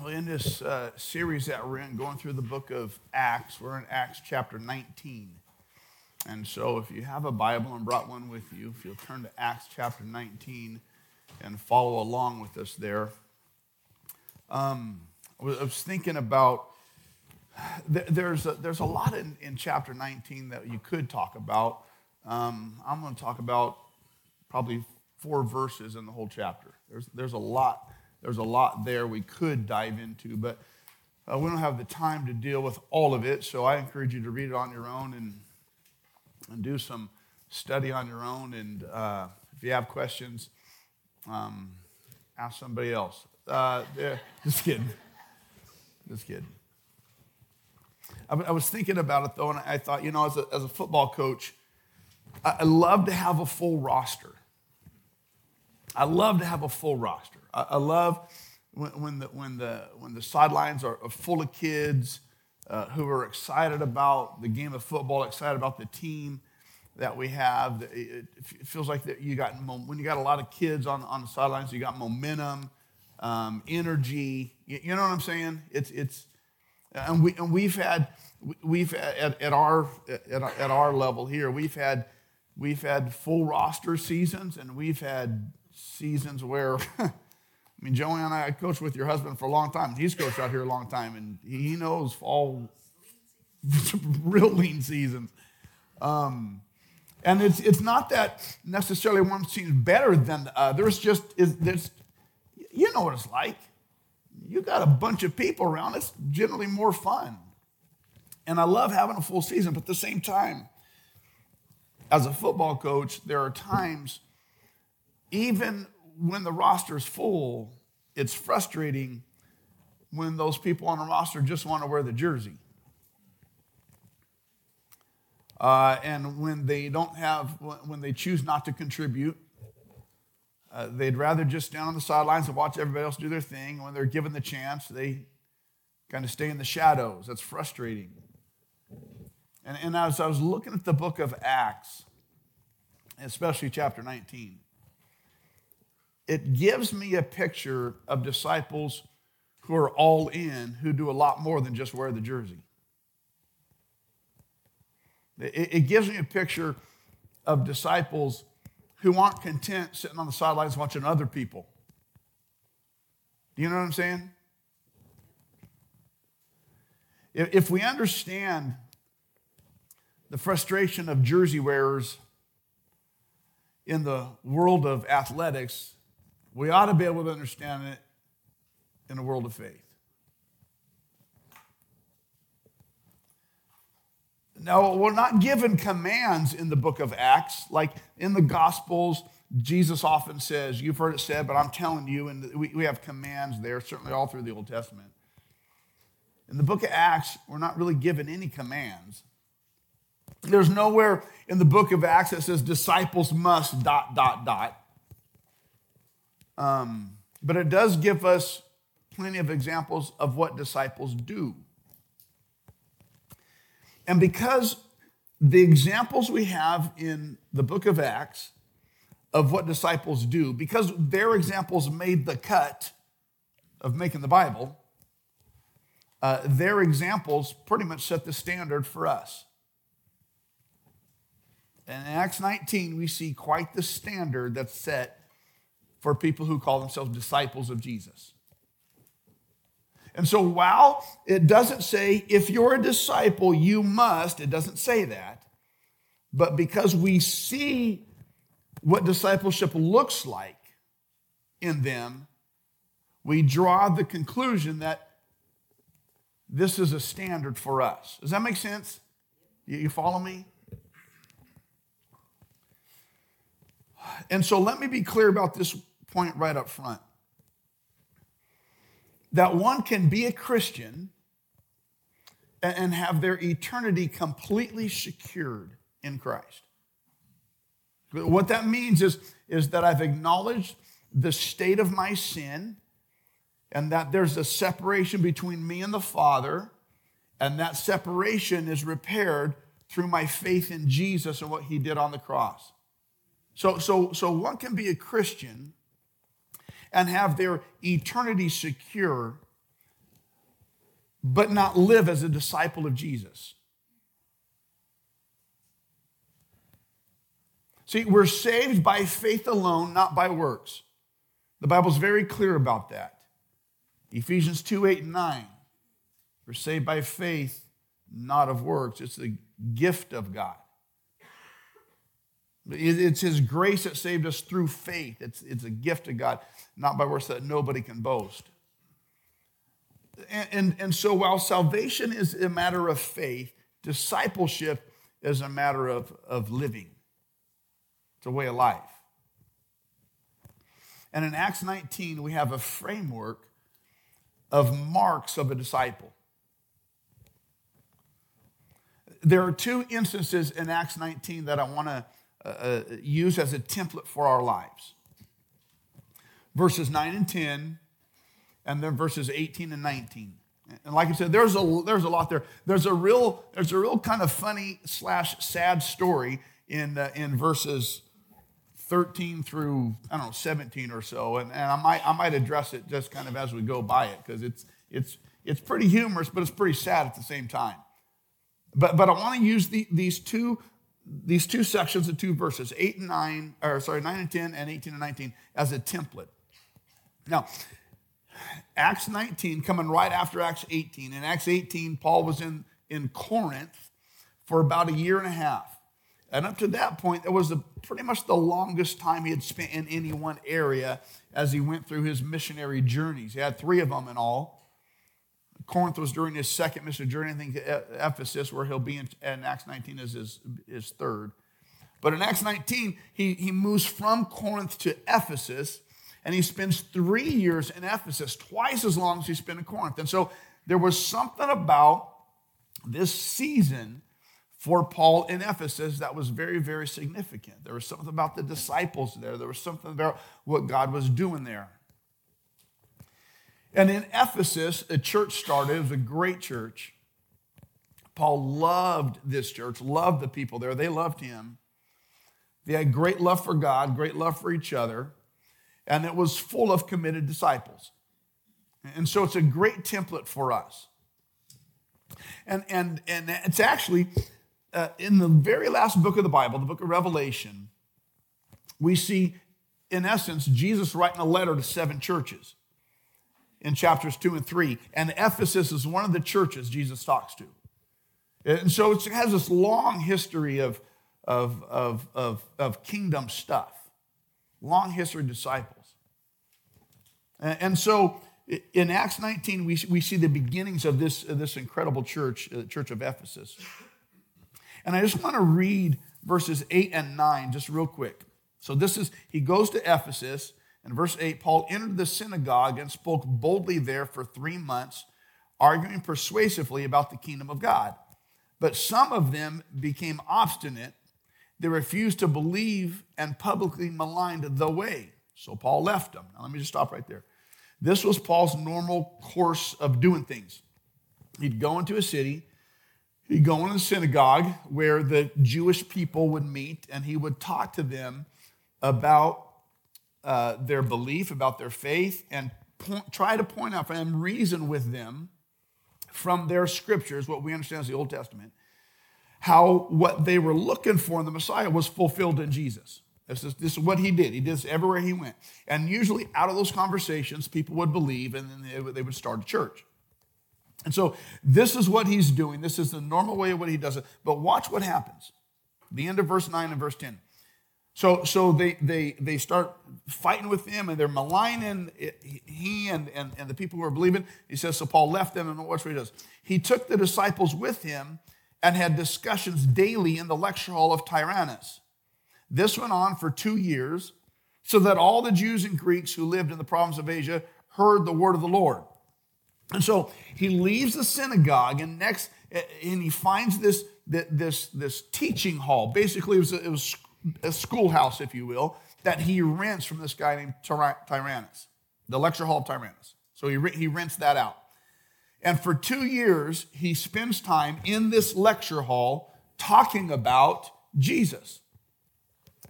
Well, in this uh, series that we're in, going through the book of Acts, we're in Acts chapter 19. And so, if you have a Bible and brought one with you, if you'll turn to Acts chapter 19 and follow along with us there. Um, I was thinking about there's a, there's a lot in, in chapter 19 that you could talk about. Um, I'm going to talk about probably four verses in the whole chapter. There's, there's a lot there's a lot there we could dive into, but uh, we don't have the time to deal with all of it. So I encourage you to read it on your own and, and do some study on your own. And uh, if you have questions, um, ask somebody else. Uh, yeah, just kidding. Just kidding. I, I, was thinking about it though, and I thought, you know, as a, as a football coach, I, I love to have a full roster. I love to have a full roster. I, love when, when, the, when, the, when the sidelines are, full of kids uh, who are excited about the game of football, excited about the team that we have. It, it feels like that you got when you got a lot of kids on, on the sidelines, you got momentum, um, energy. You, you, know what I'm saying? It's it's and we and we've had we've at, at our at, at our level here we've had we've had full roster seasons and we've had seasons where I mean, Joanne, and I coached with your husband for a long time. He's coached out here a long time, and he knows all real lean seasons. Um, and it's, it's not that necessarily one seems better than the other. It's just is there's, you know what it's like. You got a bunch of people around, it's generally more fun. And I love having a full season, but at the same time, as a football coach, there are times, even when the roster is full, it's frustrating when those people on the roster just want to wear the jersey. Uh, and when they don't have, when they choose not to contribute, uh, they'd rather just stand on the sidelines and watch everybody else do their thing. When they're given the chance, they kind of stay in the shadows. That's frustrating. And, and as I was looking at the book of Acts, especially chapter 19, it gives me a picture of disciples who are all in, who do a lot more than just wear the jersey. It, it gives me a picture of disciples who aren't content sitting on the sidelines watching other people. Do you know what I'm saying? If we understand the frustration of jersey wearers in the world of athletics, we ought to be able to understand it in a world of faith. Now, we're not given commands in the book of Acts. Like in the Gospels, Jesus often says, You've heard it said, but I'm telling you, and we, we have commands there, certainly all through the Old Testament. In the book of Acts, we're not really given any commands. There's nowhere in the book of Acts that says disciples must dot, dot, dot. Um, but it does give us plenty of examples of what disciples do. And because the examples we have in the book of Acts of what disciples do, because their examples made the cut of making the Bible, uh, their examples pretty much set the standard for us. And in Acts 19, we see quite the standard that's set for people who call themselves disciples of Jesus. And so while it doesn't say, if you're a disciple, you must, it doesn't say that. But because we see what discipleship looks like in them, we draw the conclusion that this is a standard for us. Does that make sense? You follow me? And so let me be clear about this point right up front that one can be a Christian and have their eternity completely secured in Christ. What that means is, is that I've acknowledged the state of my sin and that there's a separation between me and the Father, and that separation is repaired through my faith in Jesus and what he did on the cross. So, so, so one can be a Christian and have their eternity secure, but not live as a disciple of Jesus. See, we're saved by faith alone, not by works. The Bible's very clear about that. Ephesians 2 8 and 9. We're saved by faith, not of works. It's the gift of God. It's His grace that saved us through faith. It's, it's a gift of God, not by works that nobody can boast. And, and, and so while salvation is a matter of faith, discipleship is a matter of, of living. It's a way of life. And in Acts 19, we have a framework of marks of a disciple. There are two instances in Acts 19 that I want to uh, uh, use as a template for our lives verses 9 and 10, and then verses 18 and 19. And like I said, there's a, there's a lot there. There's a real, there's a real kind of funny slash sad story in, uh, in verses 13 through, I don't know, 17 or so. And, and I, might, I might address it just kind of as we go by it because it's, it's, it's pretty humorous, but it's pretty sad at the same time. But, but I want to use the, these two these two sections of two verses, 8 and 9, or sorry, 9 and 10 and 18 and 19, as a template. Now, Acts 19 coming right after Acts 18. In Acts 18, Paul was in, in Corinth for about a year and a half. And up to that point, that was a, pretty much the longest time he had spent in any one area as he went through his missionary journeys. He had three of them in all. Corinth was during his second mission journey. I think Ephesus, where he'll be in, in Acts 19, is his, his third. But in Acts 19, he, he moves from Corinth to Ephesus, and he spends three years in Ephesus, twice as long as he spent in Corinth. And so there was something about this season for Paul in Ephesus that was very, very significant. There was something about the disciples there, there was something about what God was doing there. And in Ephesus, a church started. It was a great church. Paul loved this church, loved the people there. They loved him. They had great love for God, great love for each other, and it was full of committed disciples. And so it's a great template for us. And, and, and it's actually uh, in the very last book of the Bible, the book of Revelation, we see, in essence, Jesus writing a letter to seven churches in chapters two and three. And Ephesus is one of the churches Jesus talks to. And so it has this long history of, of, of, of, of kingdom stuff, long history disciples. And, so in Acts 19, we, we see the beginnings of this, this incredible church, the church of Ephesus. And I just want to read verses 8 and 9 just real quick. So this is, he goes to Ephesus and verse 8, Paul entered the synagogue and spoke boldly there for three months, arguing persuasively about the kingdom of God. But some of them became obstinate. They refused to believe and publicly maligned the way. So Paul left them. Now, let me just stop right there. This was Paul's normal course of doing things. He'd go into a city, he'd go in a synagogue where the Jewish people would meet, and he would talk to them about uh, their belief, about their faith, and try to point out and reason with them from their scriptures, what we understand as the Old Testament, how what they were looking for in the Messiah was fulfilled in Jesus. This is, this is what he did. He did this everywhere he went. And usually, out of those conversations, people would believe and then they, would start a church. And so, this is what he's doing. This is the normal way of what he does it. But watch what happens. The end of verse 9 and verse 10. So, so they, they, they start fighting with him and they're maligning he and, and, and the people who are believing. He says, so Paul left them and watch what he does. He took the disciples with him and had discussions daily in the lecture hall of Tyrannus. This went on for two years so that all the Jews and Greeks who lived in the province of Asia heard the word of the Lord. And so he leaves the synagogue and next, eh, and he finds this, this, this teaching hall. Basically, it was, it was a schoolhouse, if you will, that he rents from this guy named Tyrannus, the lecture hall of Tyrannus. So he, he rents that out. And for two years, he spends time in this lecture hall talking about Jesus.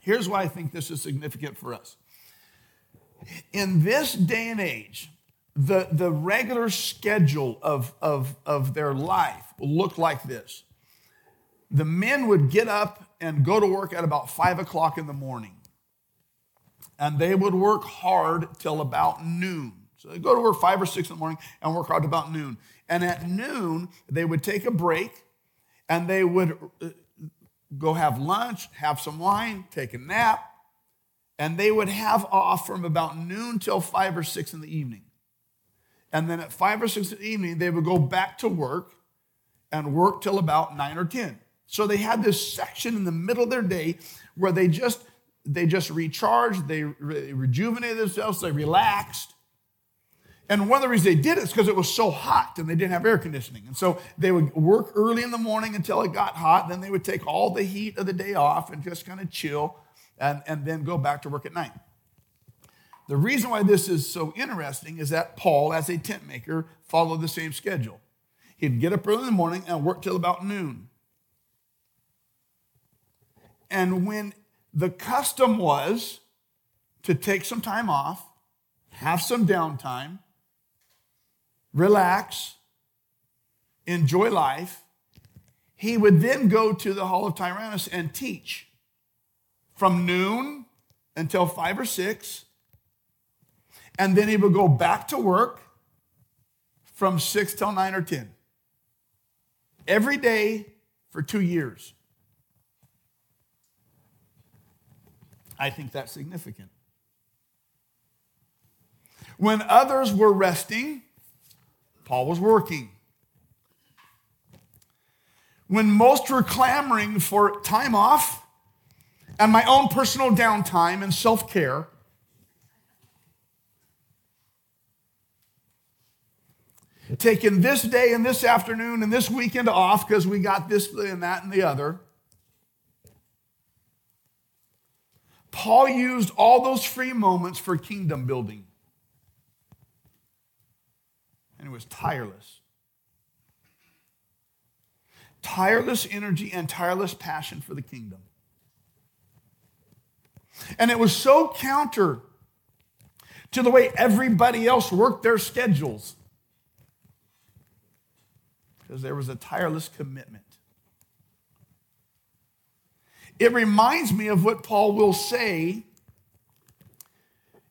Here's why I think this is significant for us. In this day and age, the, the regular schedule of, of, of their life looked like this. The men would get up and go to work at about five o'clock in the morning. And they would work hard till about noon. So they go to work five or six in the morning and work hard about noon. And at noon, they would take a break and they would uh, go have lunch, have some wine, take a nap, and they would have off from about noon till five or six in the evening. And then at five or six in the evening, they would go back to work and work till about nine or 10. So they had this section in the middle of their day where they just they just recharged, they re- rejuvenated themselves, they relaxed. And one of the reasons they did it is because it was so hot and they didn't have air conditioning. And so they would work early in the morning until it got hot. Then they would take all the heat of the day off and just kind of chill and, and then go back to work at night. The reason why this is so interesting is that Paul, as a tent maker, followed the same schedule. He'd get up early in the morning and work till about noon. And when the custom was to take some time off, have some downtime, relax, enjoy life, he would then go to the Hall of Tyrannus and teach from noon until five or six. And then he would go back to work from six till nine or 10. Every day for two years. I think that's significant. When others were resting, Paul was working. When most were clamoring for time off and my own personal downtime and self care, taking this day and this afternoon and this weekend off because we got this and that and the other. Paul used all those free moments for kingdom building and it was tireless. Tireless energy and tireless passion for the kingdom. And it was so counter to the way everybody else worked their schedules because there was a tireless commitment. It reminds me of what Paul will say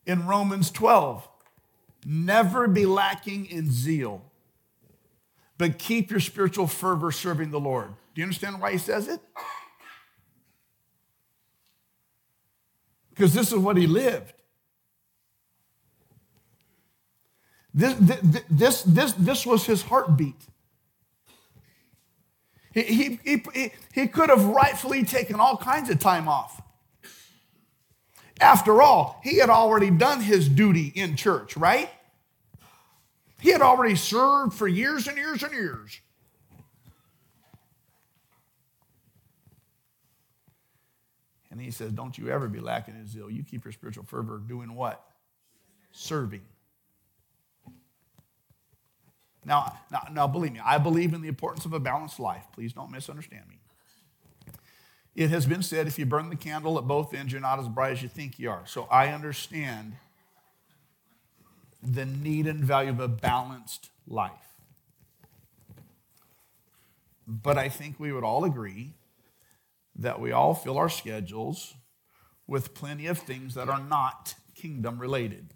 in Romans 12. Never be lacking in zeal, but keep your spiritual fervor serving the Lord. Do you understand why he says it? Because this is what he lived. This, this, this, this was his heartbeat. He, he, he, he could have rightfully taken all kinds of time off. After all, he had already done his duty in church, right? He had already served for years and years and years. And he says, Don't you ever be lacking in zeal. You keep your spiritual fervor doing what? Serving. Now, now, now, believe me, I believe in the importance of a balanced life. Please don't misunderstand me. It has been said if you burn the candle at both ends, you're not as bright as you think you are. So I understand the need and value of a balanced life. But I think we would all agree that we all fill our schedules with plenty of things that are not kingdom related.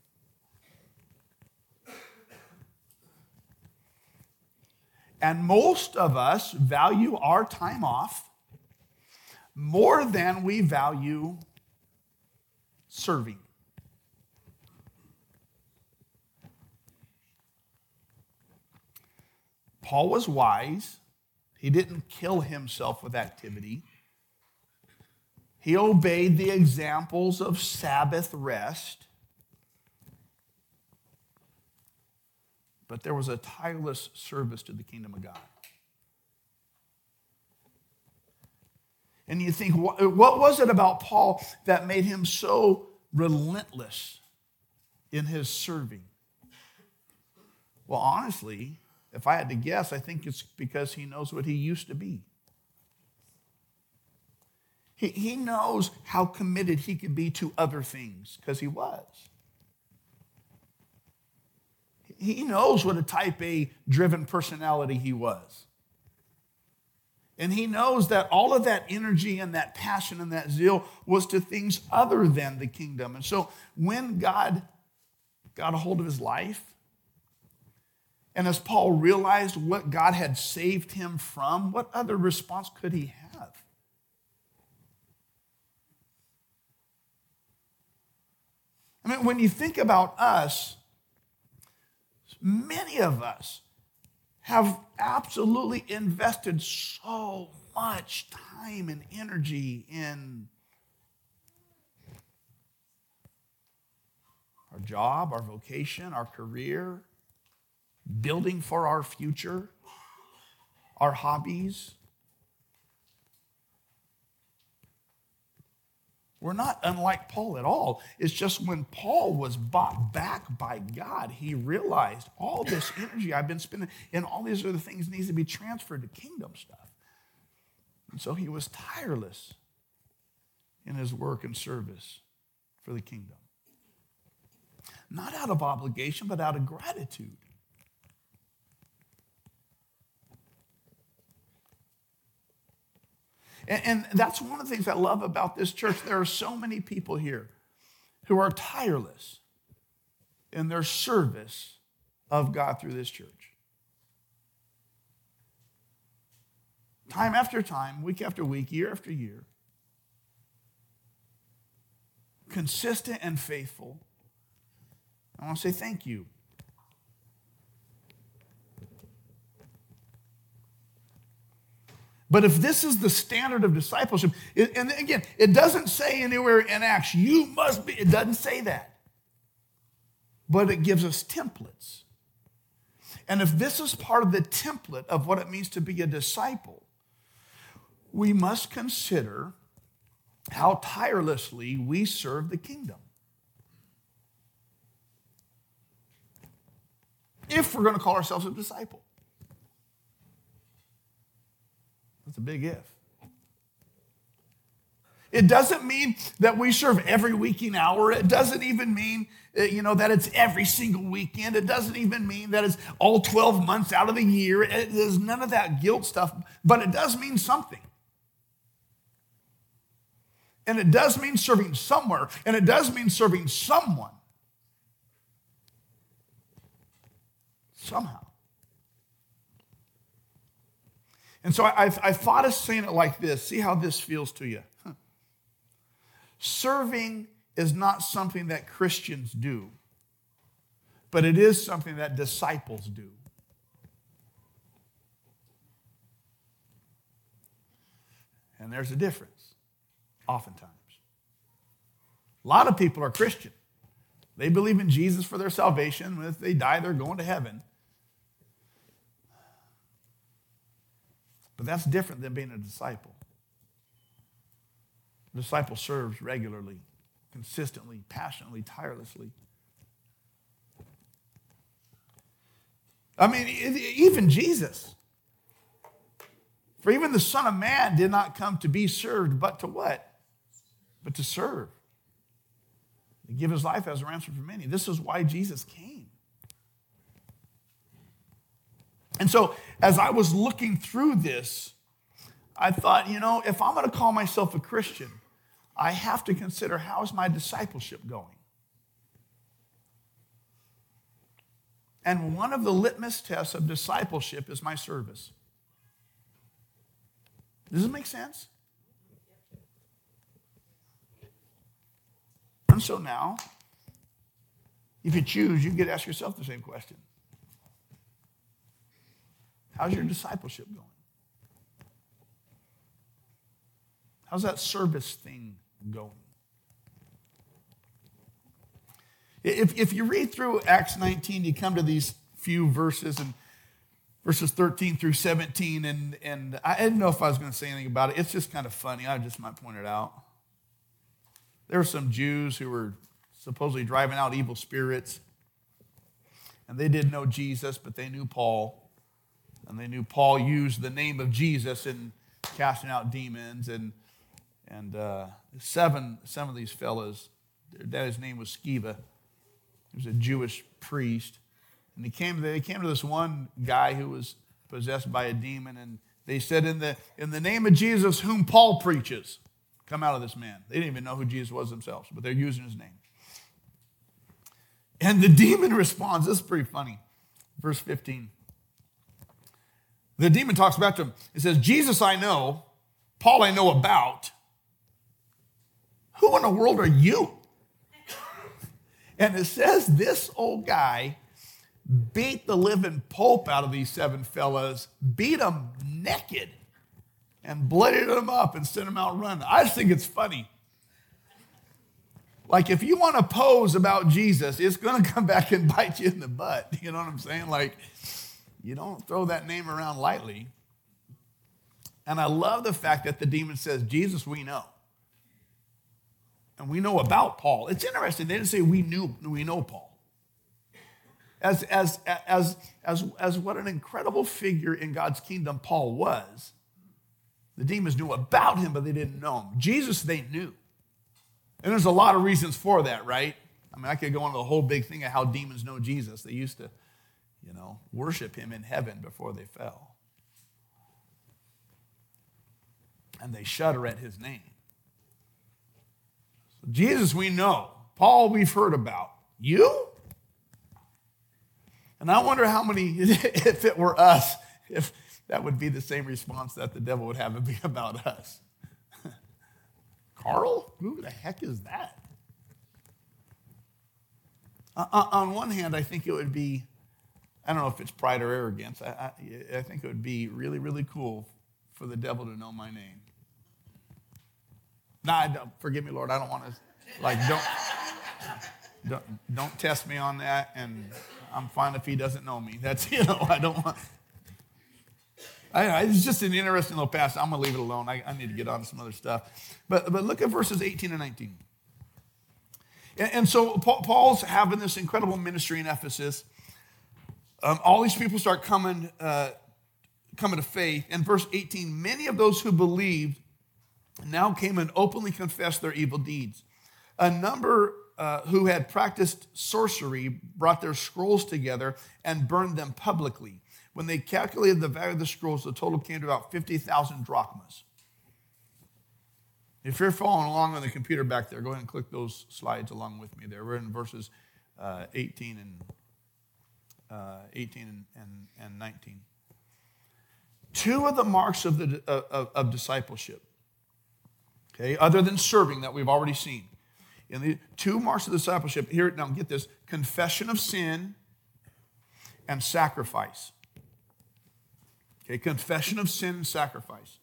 And most of us value our time off more than we value serving. Paul was wise. He didn't kill himself with activity. He obeyed the examples of Sabbath rest. But there was a tireless service to the kingdom of God. And you think, what, was it about Paul that made him so relentless in his serving? Well, honestly, if I had to guess, I think it's because he knows what he used to be. He, he knows how committed he could be to other things, because he was. he knows what a type A driven personality he was. And he knows that all of that energy and that passion and that zeal was to things other than the kingdom. And so when God got a hold of his life, and as Paul realized what God had saved him from, what other response could he have? I mean, when you think about us, many of us have absolutely invested so much time and energy in our job, our vocation, our career, building for our future, our hobbies. We're not unlike Paul at all. It's just when Paul was bought back by God, he realized all this energy I've been spending and all these other things needs to be transferred to kingdom stuff. And so he was tireless in his work and service for the kingdom. Not out of obligation, but out of gratitude. And, and that's one of the things I love about this church. There are so many people here who are tireless in their service of God through this church. Time after time, week after week, year after year, consistent and faithful. I want to say thank you. But if this is the standard of discipleship, and again, it doesn't say anywhere in Acts, you must be, it doesn't say that. But it gives us templates. And if this is part of the template of what it means to be a disciple, we must consider how tirelessly we serve the kingdom. If we're going to call ourselves a disciple. That's a big if. It doesn't mean that we serve every waking hour. It doesn't even mean, uh, you know, that it's every single weekend. It doesn't even mean that it's all 12 months out of the year. It, there's none of that guilt stuff, but it does mean something. And it does mean serving somewhere, and it does mean serving someone. Somehow. And so I, I thought of saying it like this. See how this feels to you. Serving is not something that Christians do, but it is something that disciples do. And there's a difference, oftentimes. A lot of people are Christian. They believe in Jesus for their salvation. If they die, they're going to heaven. But that's different than being a disciple. A disciple serves regularly, consistently, passionately, tirelessly. I mean, even Jesus. For even the Son of Man did not come to be served, but to what? But to serve. To give his life as a ransom for many. This is why Jesus came. And so, as I was looking through this, I thought, you know, if I'm going to call myself a Christian, I have to consider how is my discipleship going? And one of the litmus tests of discipleship is my service. Does it make sense? And so now, if you choose, you get to ask yourself the same question How's your discipleship going? How's that service thing going? If, if you read through Acts 19, you come to these few verses and verses 13 through 17, and, and I didn't know if I was going to say anything about it. It's just kind of funny. I just might point it out. There were some Jews who were supposedly driving out evil spirits, and they didn't know Jesus, but they knew Paul. And they knew Paul used the name of Jesus in casting out demons. And, and uh, seven, some of these fellows, their dad's name was Sceva. He was a Jewish priest. And he came, they came to this one guy who was possessed by a demon, and they said, In the, in the name of Jesus, whom Paul preaches, come out of this man. They didn't even know who Jesus was themselves, but they're using his name. And the demon responds. This is pretty funny. Verse 15. The demon talks back to him. It says, Jesus I know, Paul I know about. Who in the world are you? And it says this old guy beat the living pope out of these seven fellas, beat them naked, and blooded them up and sent them out running. I just think it's funny. Like, if you want to pose about Jesus, it's going to come back and bite you in the butt. You know what I'm saying? Like, you don't throw that name around lightly. And I love the fact that the demon says, Jesus, we know. And we know about Paul. It's interesting. They didn't say we knew, we know Paul. As, as, as, as, as what an incredible figure in God's kingdom Paul was, the demons knew about him, but they didn't know him. Jesus, they knew. And there's a lot of reasons for that, right? I mean, I could go into the whole big thing of how demons know Jesus. They used to, you know, worship him in heaven before they fell. And they shudder at his name. So Jesus, we know. Paul, we've heard about. You? And I wonder how many, if it were us, if that would be the same response that the devil would have to be about us. Carl? Who the heck is that? Uh, uh, on one hand, I think it would be, I don't know if it's pride or arrogance. I, I, I think it would be really, really cool for the devil to know my name. Nah, forgive me, Lord. I don't want to, like, don't, don't, don't test me on that. And I'm fine if he doesn't know me. That's, you know, I don't want, I, it's just an interesting little passage. I'm going to leave it alone. I, I, need to get on to some other stuff. But, but look at verses 18 and 19. And, and so Paul's having this incredible ministry in Ephesus. Um, all these people start coming, uh, coming to faith. And verse 18 many of those who believed now came and openly confessed their evil deeds. A number uh, who had practiced sorcery brought their scrolls together and burned them publicly. When they calculated the value of the scrolls, the total came to about 50,000 drachmas. If you're following along on the computer back there, go ahead and click those slides along with me there. We're in verses uh, 18 and uh, 18 and, and, and, 19. Two of the marks of, the, of, of discipleship, okay, other than serving that we've already seen. In the two marks of discipleship, here, now get this confession of sin and sacrifice. Okay, confession of sin and sacrifice.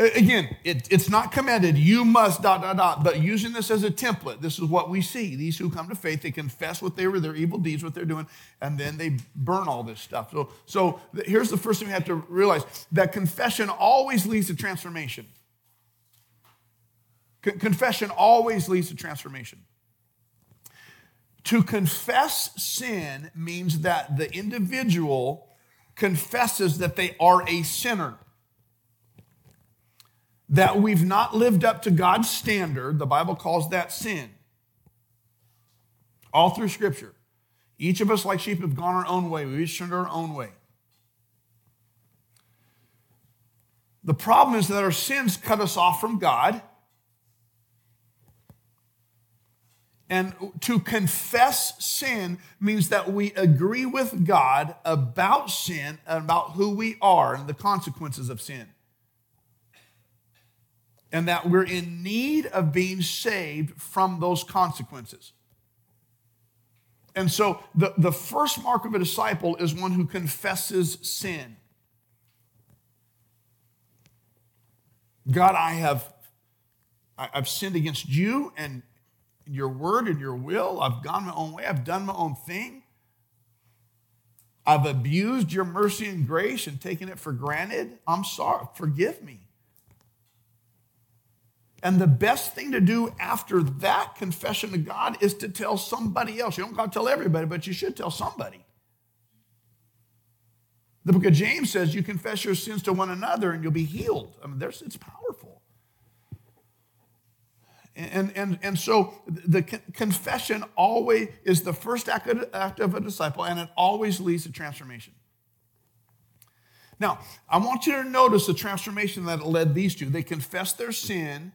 Again, it, it's not commanded, you must, dot, dot, dot, but using this as a template, this is what we see. These who come to faith, they confess what they were, their evil deeds, what they're doing, and then they burn all this stuff. So, so here's the first thing we have to realize that confession always leads to transformation. Con- confession always leads to transformation. To confess sin means that the individual confesses that they are a sinner, that we've not lived up to God's standard. The Bible calls that sin. All through Scripture. Each of us, like sheep, have gone our own way. We've each turned our own way. The problem is that our sins cut us off from God. And to confess sin means that we agree with God about sin and about who we are and the consequences of sin. And that we're in need of being saved from those consequences. And so the, the first mark of a disciple is one who confesses sin. God, I have I've sinned against you and your word and your will. I've gone my own way. I've done my own thing. I've abused your mercy and grace and taken it for granted. I'm sorry. Forgive me. And the best thing to do after that confession to God is to tell somebody else. You don't got to tell everybody, but you should tell somebody. The book of James says you confess your sins to one another and you'll be healed. I mean, there's, it's powerful. And, and, and so the confession always is the first act of a disciple, and it always leads to transformation. Now, I want you to notice the transformation that led these two. They confessed their sin,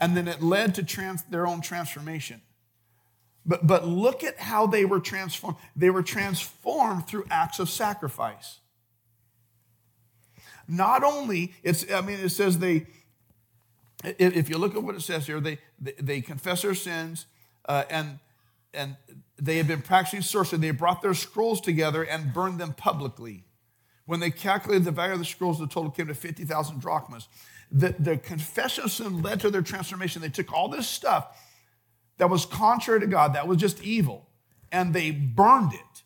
and then it led to trans, their own transformation. But, but look at how they were transformed. They were transformed through acts of sacrifice. Not only, it's, I mean, it says they, if you look at what it says here, they, they, confess their sins uh, and, and they had been practicing sorcery. They brought their scrolls together and burned them publicly. When they calculated the value of the scrolls, the total came to 50,000 drachmas. The, the confession of sin led to their transformation. They took all this stuff that was contrary to God, that was just evil, and they burned it.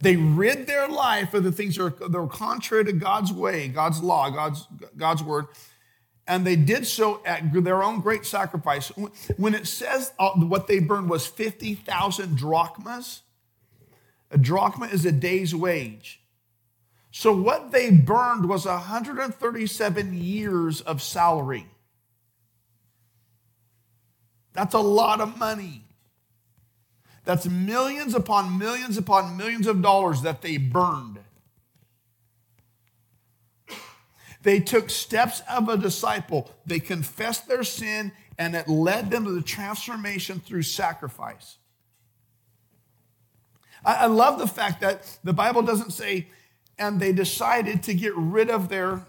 They rid their life of the things that were, that were contrary to God's way, God's law, God's, God's word, and they did so at their own great sacrifice. When it says uh, what they burned was 50,000 drachmas, a drachma is a day's wage. So what they burned was 137 years of salary. That's a lot of money. That's millions upon millions upon millions of dollars that they burned. They took steps of a disciple. They confessed their sin, and it led them to the transformation through sacrifice. I, love the fact that the Bible doesn't say, and they decided to get rid of their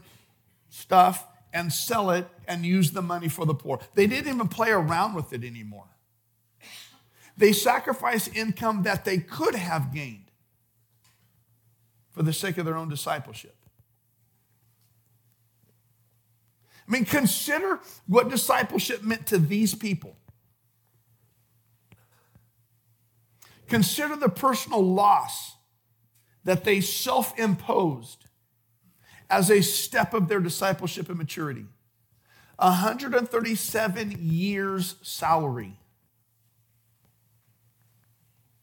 stuff and sell it and use the money for the poor. They didn't even play around with it anymore. They sacrificed income that they could have gained for the sake of their own discipleship. I mean, consider what discipleship meant to these people. Consider the personal loss that they self imposed as a step of their discipleship and maturity. 137 years' salary.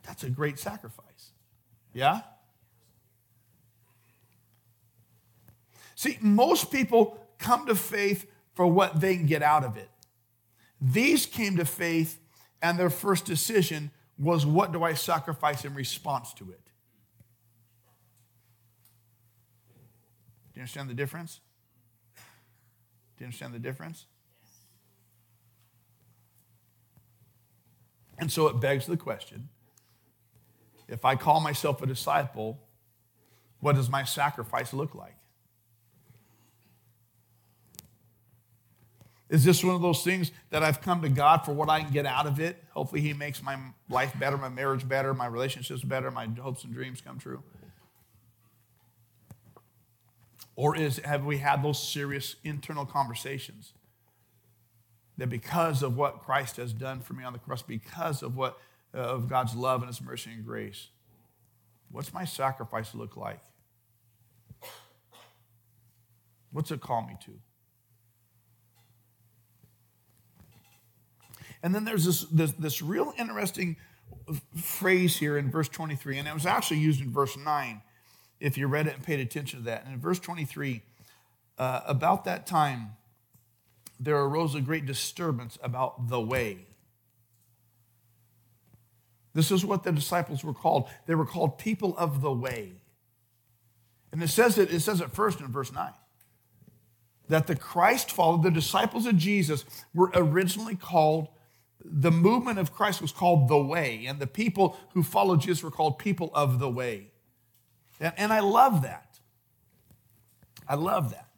That's a great sacrifice. Yeah? See, most people come to faith for what they can get out of it. These came to faith, and their first decision was what do I sacrifice in response to it? Do you understand the difference? Do you understand the difference? And so it begs the question if I call myself a disciple, what does my sacrifice look like? Is this one of those things that I've come to God for what I can get out of it? Hopefully, He makes my life better, my marriage better, my relationships better, my hopes and dreams come true. Or is, have we had those serious internal conversations? That because of what Christ has done for me on the cross, because of what uh, of God's love and His mercy and grace, what's my sacrifice look like? What's it call me to? And then there's this, this, this real interesting phrase here in verse 23, and it was actually used in verse 9 if you read it and paid attention to that. And in verse 23, uh, about that time, there arose a great disturbance about the way. This is what the disciples were called. They were called people of the way. And it says it, it says it first in verse 9 that the Christ followed, the disciples of Jesus were originally called, the movement of Christ was called the way, and the people who followed Jesus were called people of the way. And, and I love that. I love that.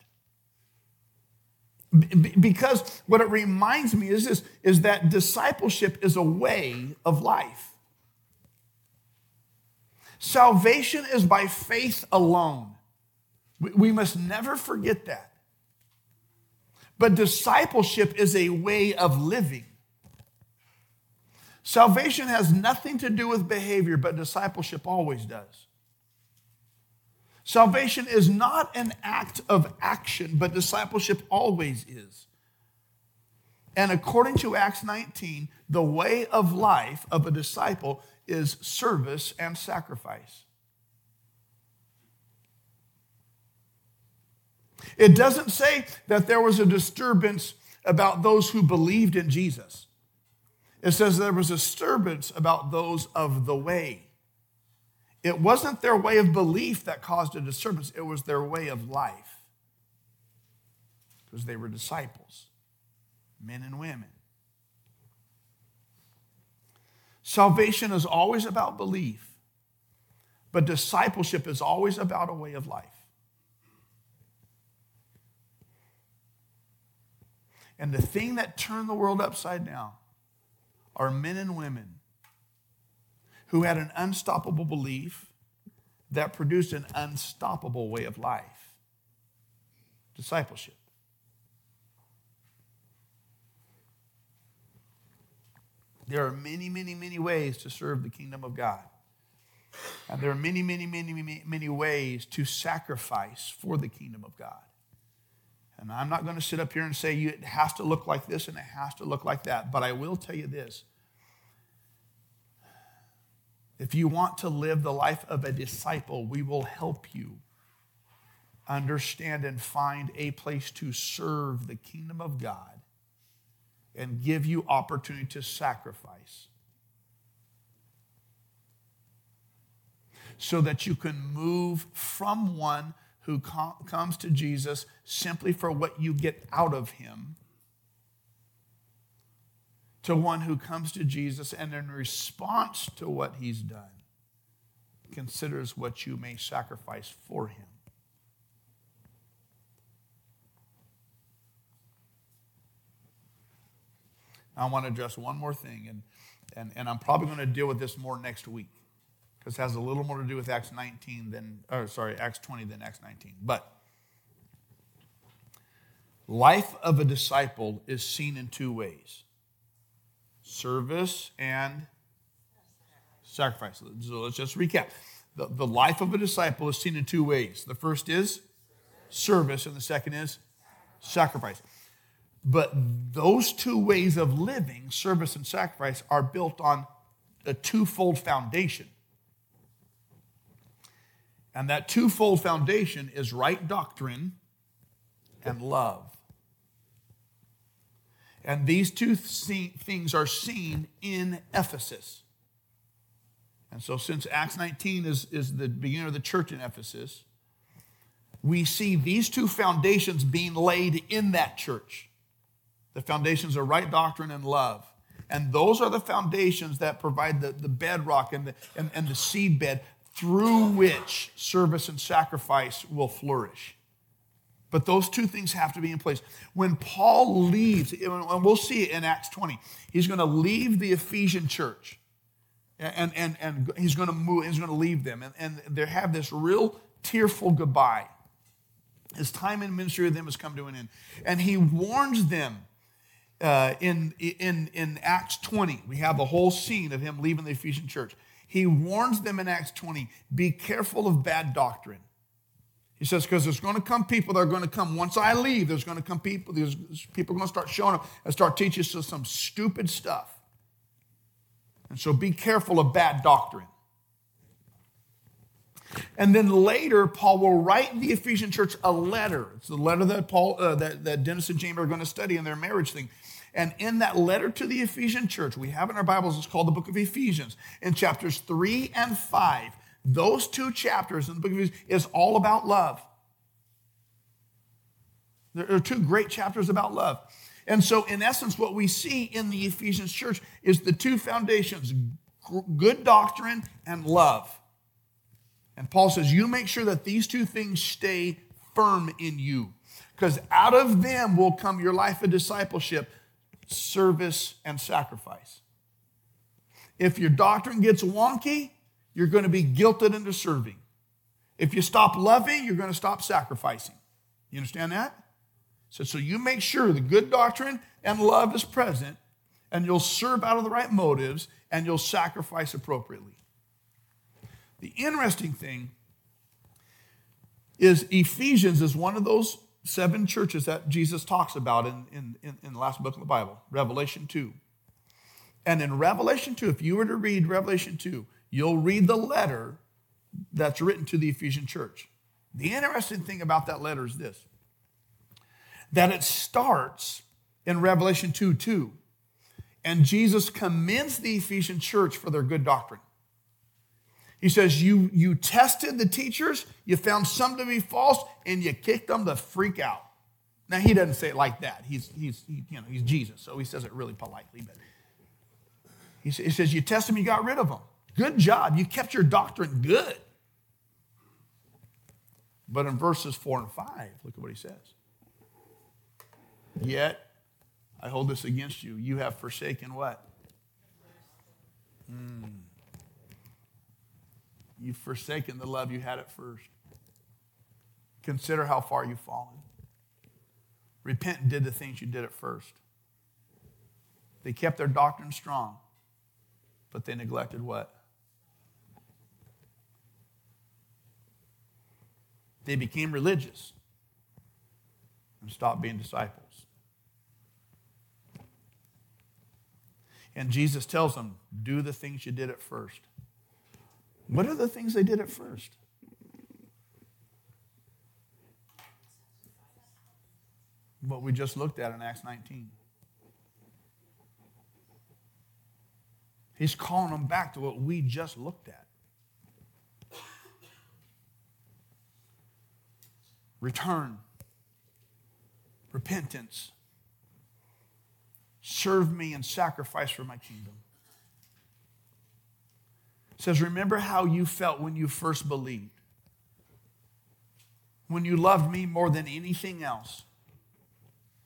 B- because what it reminds me is this is that discipleship is a way of life. Salvation is by faith alone. We, we must never forget that. But discipleship is a way of living. Salvation has nothing to do with behavior, but discipleship always does. Salvation is not an act of action, but discipleship always is. And according to Acts 19, the way of life of a disciple is service and sacrifice. It doesn't say that there was a disturbance about those who believed in Jesus. It says there was a disturbance about those of the way. It wasn't their way of belief that caused a disturbance, it was their way of life. Because they were disciples, men and women. Salvation is always about belief, but discipleship is always about a way of life. And the thing that turned the world upside down are men and women who had an unstoppable belief that produced an unstoppable way of life discipleship. There are many, many, many ways to serve the kingdom of God. And there are many, many, many, many, many ways to sacrifice for the kingdom of God. And I'm not going to sit up here and say it has to look like this and it has to look like that, but I will tell you this. If you want to live the life of a disciple, we will help you understand and find a place to serve the kingdom of God and give you opportunity to sacrifice so that you can move from one who com- comes to Jesus simply for what you get out of him to one who comes to Jesus and in response to what he's done considers what you may sacrifice for him. I want to address one more thing, and, and, and I'm probably going to deal with this more next week because it has a little more to do with Acts 19 than, or sorry, Acts 20 than Acts 19. But life of a disciple is seen in two ways service and sacrifice. So let's just recap. The, the life of a disciple is seen in two ways. The first is service, and the second is sacrifice. But those two ways of living, service and sacrifice, are built on a twofold foundation. And that twofold foundation is right doctrine and love. And these two things are seen in Ephesus. And so, since Acts 19 is, is the beginning of the church in Ephesus, we see these two foundations being laid in that church. The foundations are right doctrine and love. And those are the foundations that provide the, the bedrock and the, and, and the seed bed through which service and sacrifice will flourish. But those two things have to be in place. When Paul leaves, and we'll see it in Acts 20, he's going to leave the Ephesian church. And, and, and he's going to move, he's going to leave them. And, and they have this real tearful goodbye. His time in ministry with them has come to an end. And he warns them uh, in, in, in Acts 20. We have the whole scene of him leaving the Ephesian church. He warns them in Acts 20 be careful of bad doctrine. He says, because there's going to come people that are going to come. Once I leave, there's going to come people, there's people are going to start showing up and start teaching us some stupid stuff. And so be careful of bad doctrine. And then later, Paul will write the Ephesian church a letter. It's the letter that Paul, uh, that, that Dennis and Jamie are going to study in their marriage thing. And in that letter to the Ephesian church, we have in our Bibles, it's called the book of Ephesians. In chapters three and five, those two chapters in the book of Ephesians is all about love. There are two great chapters about love. And so, in essence, what we see in the Ephesians church is the two foundations good doctrine and love. And Paul says, You make sure that these two things stay firm in you, because out of them will come your life of discipleship service, and sacrifice. If your doctrine gets wonky, you're going to be guilted into serving. If you stop loving, you're going to stop sacrificing. You understand that? So, so you make sure the good doctrine and love is present, and you'll serve out of the right motives, and you'll sacrifice appropriately. The interesting thing is Ephesians is one of those seven churches that Jesus talks about in, in, in, in the last book of the Bible, Revelation 2. And in Revelation 2, if you were to read Revelation 2, you'll read the letter that's written to the Ephesian church. The interesting thing about that letter is this that it starts in Revelation 2 2. And Jesus commends the Ephesian church for their good doctrine. He says, you, you tested the teachers, you found some to be false, and you kicked them to freak out. Now, he doesn't say it like that. He's, he's, he, you know, he's Jesus, so he says it really politely. But he, he says, You tested them, you got rid of them. Good job. You kept your doctrine good. But in verses 4 and 5, look at what he says. Yet, I hold this against you. You have forsaken what? Mm. You've forsaken the love you had at first. Consider how far you've fallen. Repent and did the things you did at first. They kept their doctrine strong, but they neglected what? They became religious and stopped being disciples. And Jesus tells them, do the things you did at first. What are the things they did at first? What we just looked at in Acts 19. He's calling them back to what we just looked at. Return, repentance, serve me and sacrifice for my kingdom. It says, Remember how you felt when you first believed, when you loved me more than anything else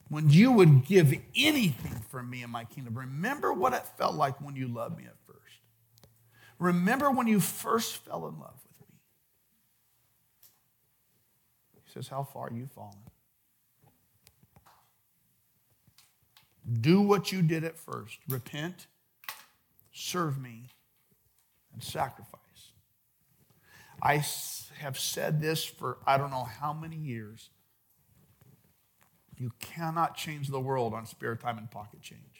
when you would give anything for me in my kingdom. Remember what it felt like when you loved me at first. Remember when you first fell in love with me. He says, How far you've fallen. Do what you did at first. Repent, serve me, and sacrifice. I have said this for I don't know how many years. You cannot change the world on spare time and pocket change.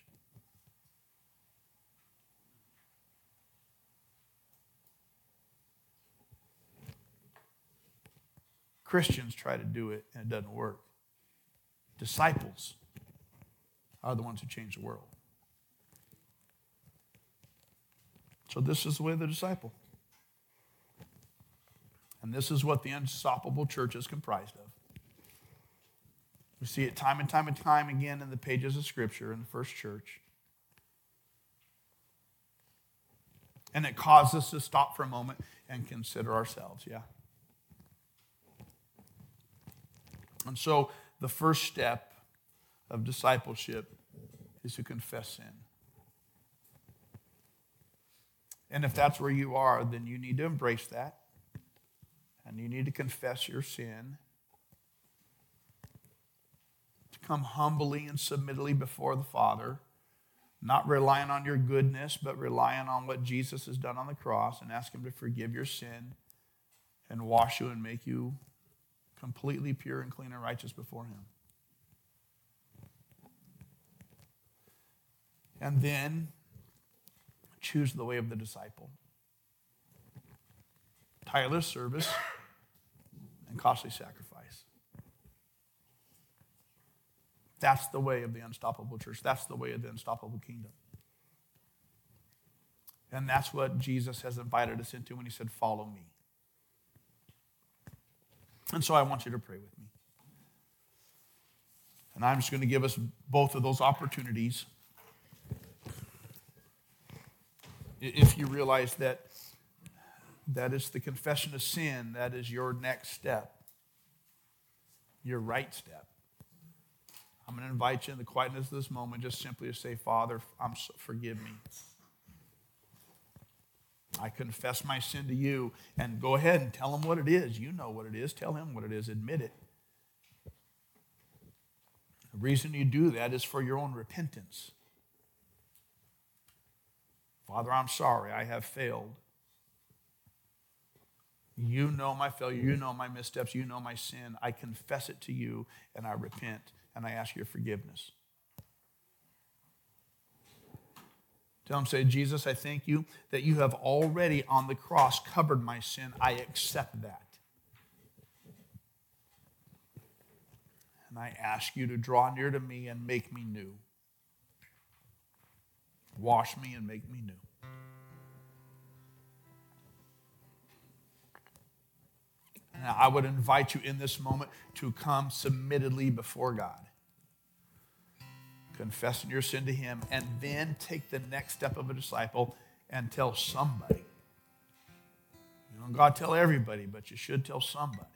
Christians try to do it and it doesn't work. Disciples are the ones who change the world. So, this is the way of the disciple. And this is what the unstoppable church is comprised of. We see it time and time and time again in the pages of Scripture in the first church. And it causes us to stop for a moment and consider ourselves, yeah. And so the first step of discipleship is to confess sin. And if that's where you are, then you need to embrace that. And you need to confess your sin To come humbly and submittedly before the Father, not relying on your goodness, but relying on what Jesus has done on the cross, and ask Him to forgive your sin and wash you and make you completely pure and clean and righteous before Him. And then choose the way of the disciple. Tireless service and costly sacrifice. That's the way of the unstoppable church. That's the way of the unstoppable kingdom. And that's what Jesus has invited us into when he said, Follow me. And so I want you to pray with me. And I'm just going to give us both of those opportunities. If you realize that that is the confession of sin, that is your next step, your right step. I'm going to invite you in the quietness of this moment just simply to say, Father, I'm so, forgive me. I confess my sin to you and go ahead and tell him what it is. You know what it is. Tell him what it is. Admit it. The reason you do that is for your own repentance. Father, I'm sorry. I have failed. You know my failure. You know my missteps. You know my sin. I confess it to you and I repent and I ask your forgiveness. Tell him, say, Jesus, I thank you that you have already on the cross covered my sin. I accept that. And I ask you to draw near to me and make me new. Wash me and make me new. Now, I would invite you in this moment to come submittedly before God, confessing your sin to Him, and then take the next step of a disciple and tell somebody. You know, God tell everybody, but you should tell somebody.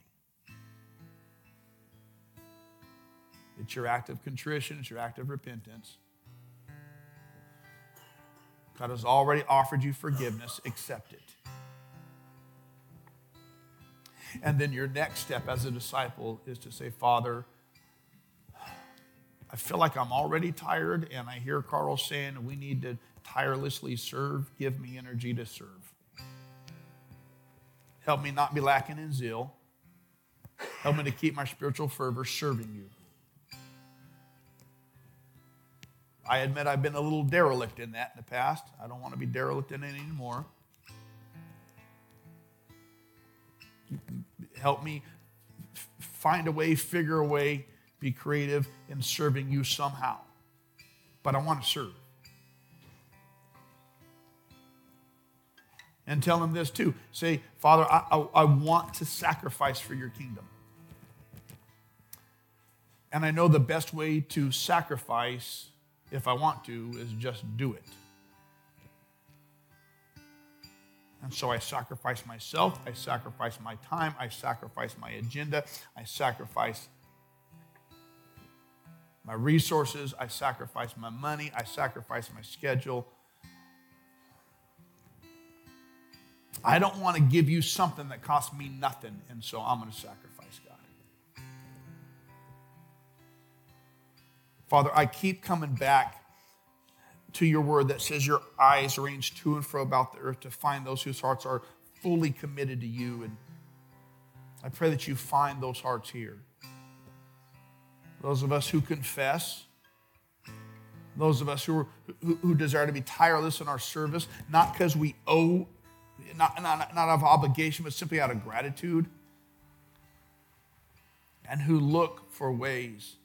It's your act of contrition, it's your act of repentance. God has already offered you forgiveness, accept it. And then your next step as a disciple is to say, Father, I feel like I'm already tired, and I hear Carl saying we need to tirelessly serve. Give me energy to serve. Help me not be lacking in zeal. Help me to keep my spiritual fervor serving you. I admit I've been a little derelict in that in the past. I don't want to be derelict in it anymore. Help me find a way, figure a way, be creative in serving you somehow. But I want to serve. And tell him this too. Say, Father, I, I, I want to sacrifice for your kingdom. And I know the best way to sacrifice, if I want to, is just do it. And so I sacrifice myself, I sacrifice my time, I sacrifice my agenda, I sacrifice my resources, I sacrifice my money, I sacrifice my schedule. I don't want to give you something that costs me nothing, and so I'm going to sacrifice God. Father, I keep coming back to your word that says your eyes range to and fro about the earth to find those whose hearts are fully committed to you. And I pray that you find those hearts here. Those of us who confess, those of us who, are, who, who desire to be tireless in our service, not because we owe, not, not, not out of obligation, but simply out of gratitude, and who look for ways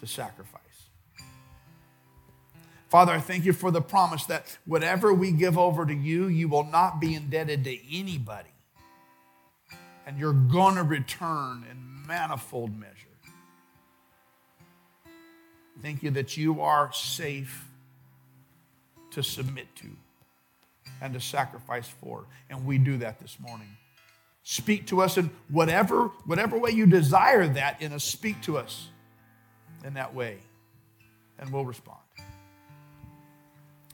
to sacrifice. Father, I thank you for the promise that whatever we give over to you, you will not be indebted to anybody. And you're going to return in manifold measure. Thank you that you are safe to submit to and to sacrifice for. And we do that this morning. Speak to us in whatever, whatever way you desire that in us, speak to us in that way, and we'll respond.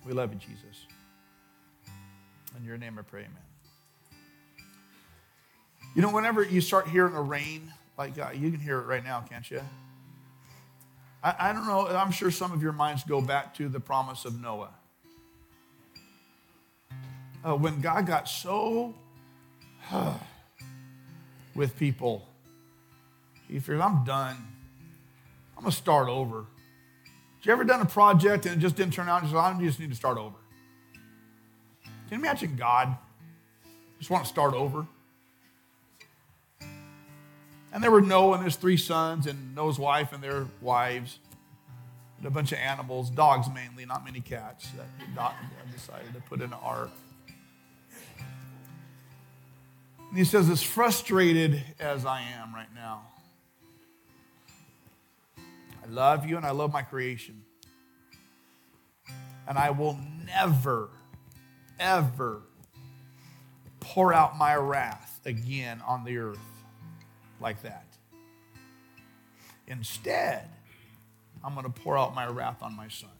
We love you, Jesus. In your name I pray, amen. You know, whenever you start hearing the rain, like uh, you can hear it right now, can't you? I, I don't know, I'm sure some of your minds go back to the promise of Noah. Uh, when God got so uh, with people, he figured, I'm done. I'm going to start over you ever done a project and it just didn't turn out? You said, I just need to start over. Can you imagine God just want to start over? And there were Noah and his three sons, and Noah's wife and their wives, and a bunch of animals, dogs mainly, not many cats, that decided to put in an ark. And he says, as frustrated as I am right now, I love you and I love my creation. And I will never, ever pour out my wrath again on the earth like that. Instead, I'm going to pour out my wrath on my son.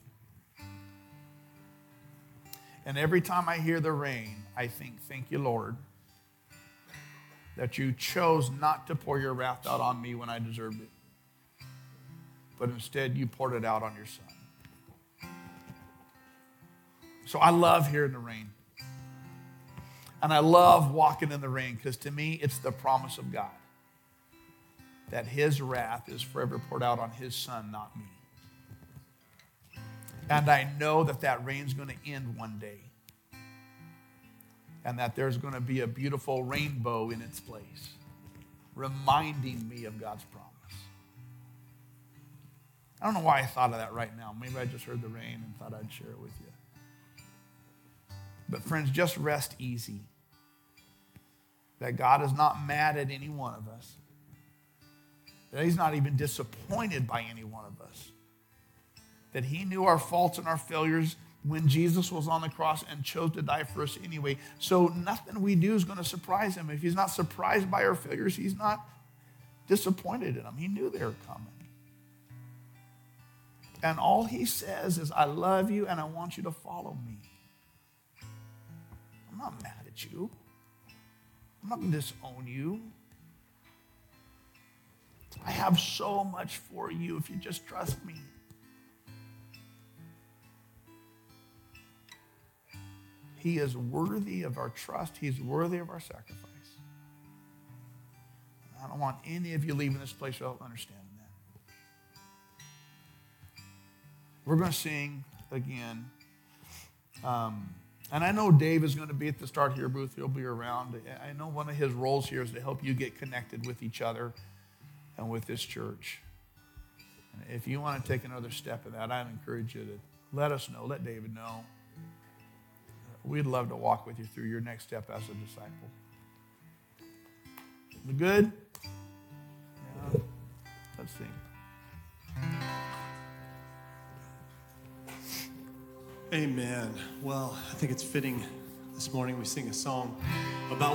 And every time I hear the rain, I think, Thank you, Lord, that you chose not to pour your wrath out on me when I deserved it but instead you poured it out on your son. So I love hearing the rain. And I love walking in the rain because to me, it's the promise of God that his wrath is forever poured out on his son, not me. And I know that that rain's going to end one day. And that there's going to be a beautiful rainbow in its place, reminding me of God's promise. I don't know why I thought of that right now. Maybe I just heard the rain and thought I'd share it with you. But, friends, just rest easy. That God is not mad at any one of us, that He's not even disappointed by any one of us, that He knew our faults and our failures when Jesus was on the cross and chose to die for us anyway. So, nothing we do is going to surprise Him. If He's not surprised by our failures, He's not disappointed in them. He knew they were coming. And all he says is, I love you and I want you to follow me. I'm not mad at you. I'm not going to disown you. I have so much for you if you just trust me. He is worthy of our trust. He's worthy of our sacrifice. I don't want any of you leaving this place without understanding that. We're going to sing again. Um, and I know Dave is going to be at the start here booth. He'll be around. I know one of his roles here is to help you get connected with each other and with this church. And if you want to take another step in that, I'd encourage you to let us know. Let David know. We'd love to walk with you through your next step as a disciple. We good? Yeah. Let's sing. Amen. Well, I think it's fitting this morning we sing a song about